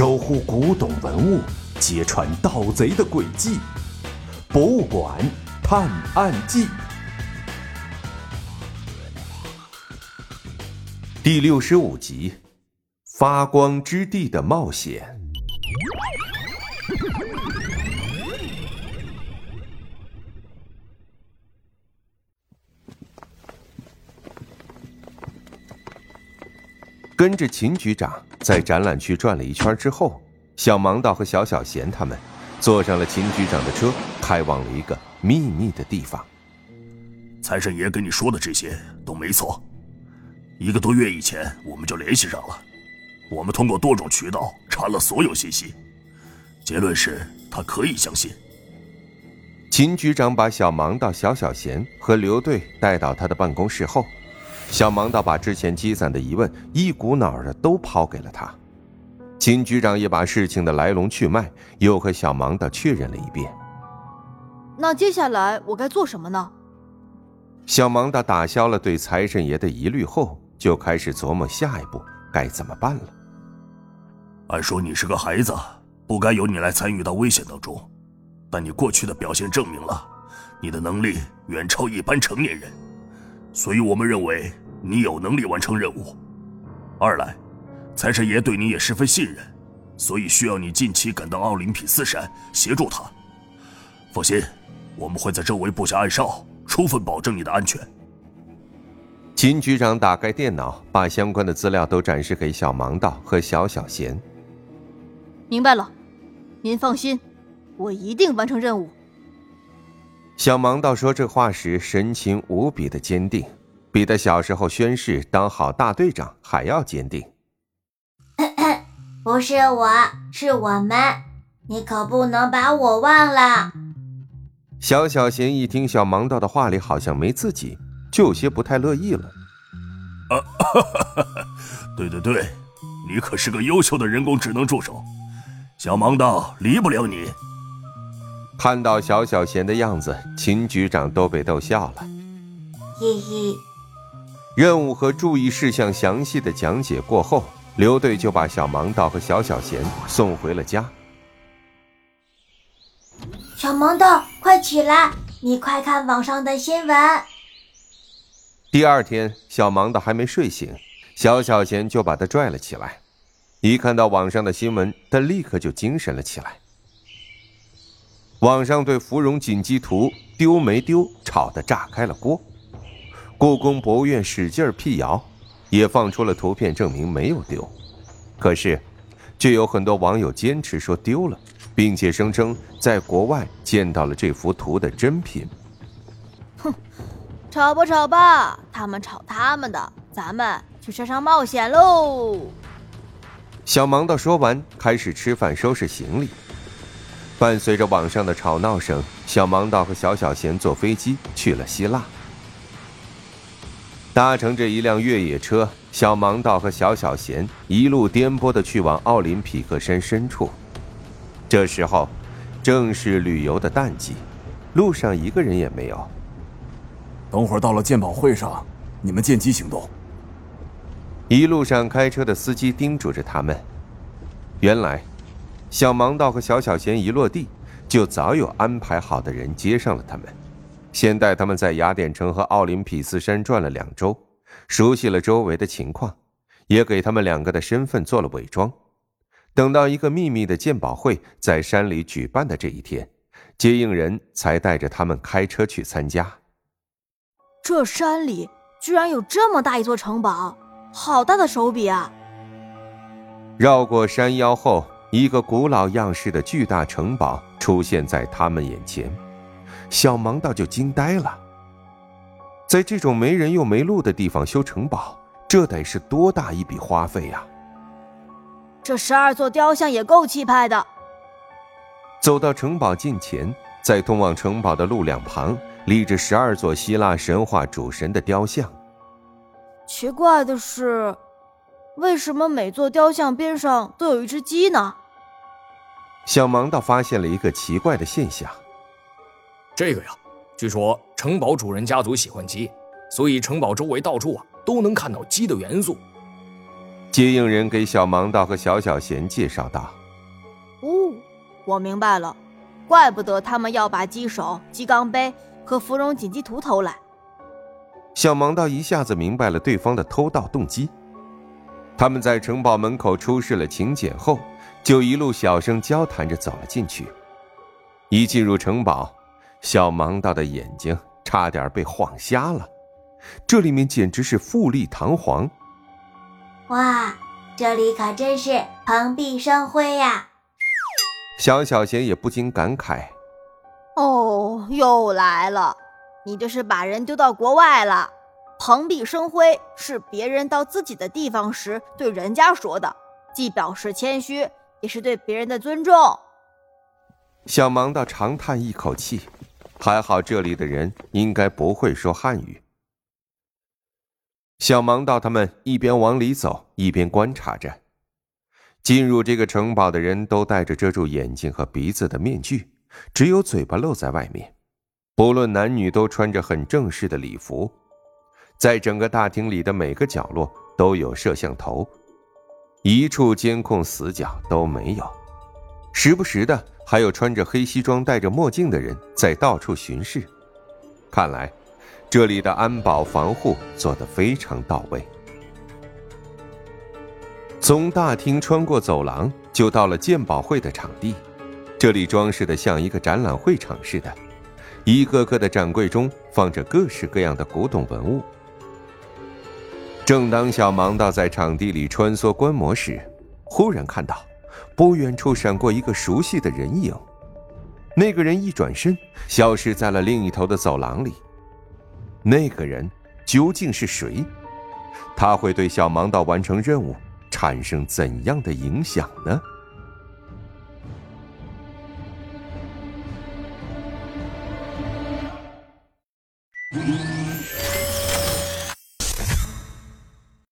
守护古董文物，揭穿盗贼的诡计，《博物馆探案记》第六十五集：发光之地的冒险。跟着秦局长在展览区转了一圈之后，小盲道和小小贤他们坐上了秦局长的车，开往了一个秘密的地方。财神爷跟你说的这些都没错，一个多月以前我们就联系上了，我们通过多种渠道查了所有信息，结论是他可以相信。秦局长把小盲道、小小贤和刘队带到他的办公室后。小盲道把之前积攒的疑问一股脑儿的都抛给了他，秦局长也把事情的来龙去脉又和小盲道确认了一遍。那接下来我该做什么呢？小盲道打消了对财神爷的疑虑后，就开始琢磨下一步该怎么办了。按说你是个孩子，不该由你来参与到危险当中，但你过去的表现证明了，你的能力远超一般成年人。所以我们认为你有能力完成任务。二来，财神爷对你也十分信任，所以需要你近期赶到奥林匹斯山协助他。放心，我们会在周围布下暗哨，充分保证你的安全。秦局长打开电脑，把相关的资料都展示给小盲道和小小贤。明白了，您放心，我一定完成任务。小盲道说这话时，神情无比的坚定，比他小时候宣誓当好大队长还要坚定。不是我，是我们，你可不能把我忘了。小小贤一听小盲道的话里好像没自己，就有些不太乐意了。啊，对对对，你可是个优秀的人工智能助手，小盲道离不了你。看到小小贤的样子，秦局长都被逗笑了。嘿嘿。任务和注意事项详细的讲解过后，刘队就把小盲道和小小贤送回了家。小盲道，快起来！你快看网上的新闻。第二天，小盲道还没睡醒，小小贤就把他拽了起来。一看到网上的新闻，他立刻就精神了起来。网上对芙蓉锦鸡图丢没丢吵得炸开了锅，故宫博物院使劲辟谣，也放出了图片证明没有丢，可是，却有很多网友坚持说丢了，并且声称在国外见到了这幅图的真品。哼，吵吧吵吧，他们吵他们的，咱们去山上冒险喽！小盲道说完，开始吃饭收拾行李。伴随着网上的吵闹声，小盲道和小小贤坐飞机去了希腊。搭乘着一辆越野车，小盲道和小小贤一路颠簸的去往奥林匹克山深处。这时候，正是旅游的淡季，路上一个人也没有。等会儿到了鉴宝会上，你们见机行动。一路上开车的司机叮嘱着他们。原来。小盲道和小小贤一落地，就早有安排好的人接上了他们，先带他们在雅典城和奥林匹斯山转了两周，熟悉了周围的情况，也给他们两个的身份做了伪装。等到一个秘密的鉴宝会在山里举办的这一天，接应人才带着他们开车去参加。这山里居然有这么大一座城堡，好大的手笔啊！绕过山腰后。一个古老样式的巨大城堡出现在他们眼前，小盲道就惊呆了。在这种没人又没路的地方修城堡，这得是多大一笔花费呀！这十二座雕像也够气派的。走到城堡近前，在通往城堡的路两旁立着十二座希腊神话主神的雕像。奇怪的是，为什么每座雕像边上都有一只鸡呢？小盲道发现了一个奇怪的现象。这个呀，据说城堡主人家族喜欢鸡，所以城堡周围到处啊都能看到鸡的元素。接应人给小盲道和小小贤介绍道：“哦，我明白了，怪不得他们要把鸡首、鸡缸杯和芙蓉锦鸡图偷来。”小盲道一下子明白了对方的偷盗动机。他们在城堡门口出示了请柬后，就一路小声交谈着走了进去。一进入城堡，小盲道的眼睛差点被晃瞎了，这里面简直是富丽堂皇。哇，这里可真是蓬荜生辉呀！小小贤也不禁感慨：“哦，又来了，你这是把人丢到国外了。蓬荜生辉是别人到自己的地方时对人家说的，既表示谦虚，也是对别人的尊重。”小盲道长叹一口气，还好这里的人应该不会说汉语。小盲道他们一边往里走，一边观察着。进入这个城堡的人都戴着遮住眼睛和鼻子的面具，只有嘴巴露在外面。不论男女，都穿着很正式的礼服。在整个大厅里的每个角落都有摄像头，一处监控死角都没有。时不时的。还有穿着黑西装、戴着墨镜的人在到处巡视，看来这里的安保防护做得非常到位。从大厅穿过走廊，就到了鉴宝会的场地。这里装饰的像一个展览会场似的，一个个的展柜中放着各式各样的古董文物。正当小盲道在场地里穿梭观摩时，忽然看到。不远处闪过一个熟悉的人影，那个人一转身，消失在了另一头的走廊里。那个人究竟是谁？他会对小盲道完成任务产生怎样的影响呢？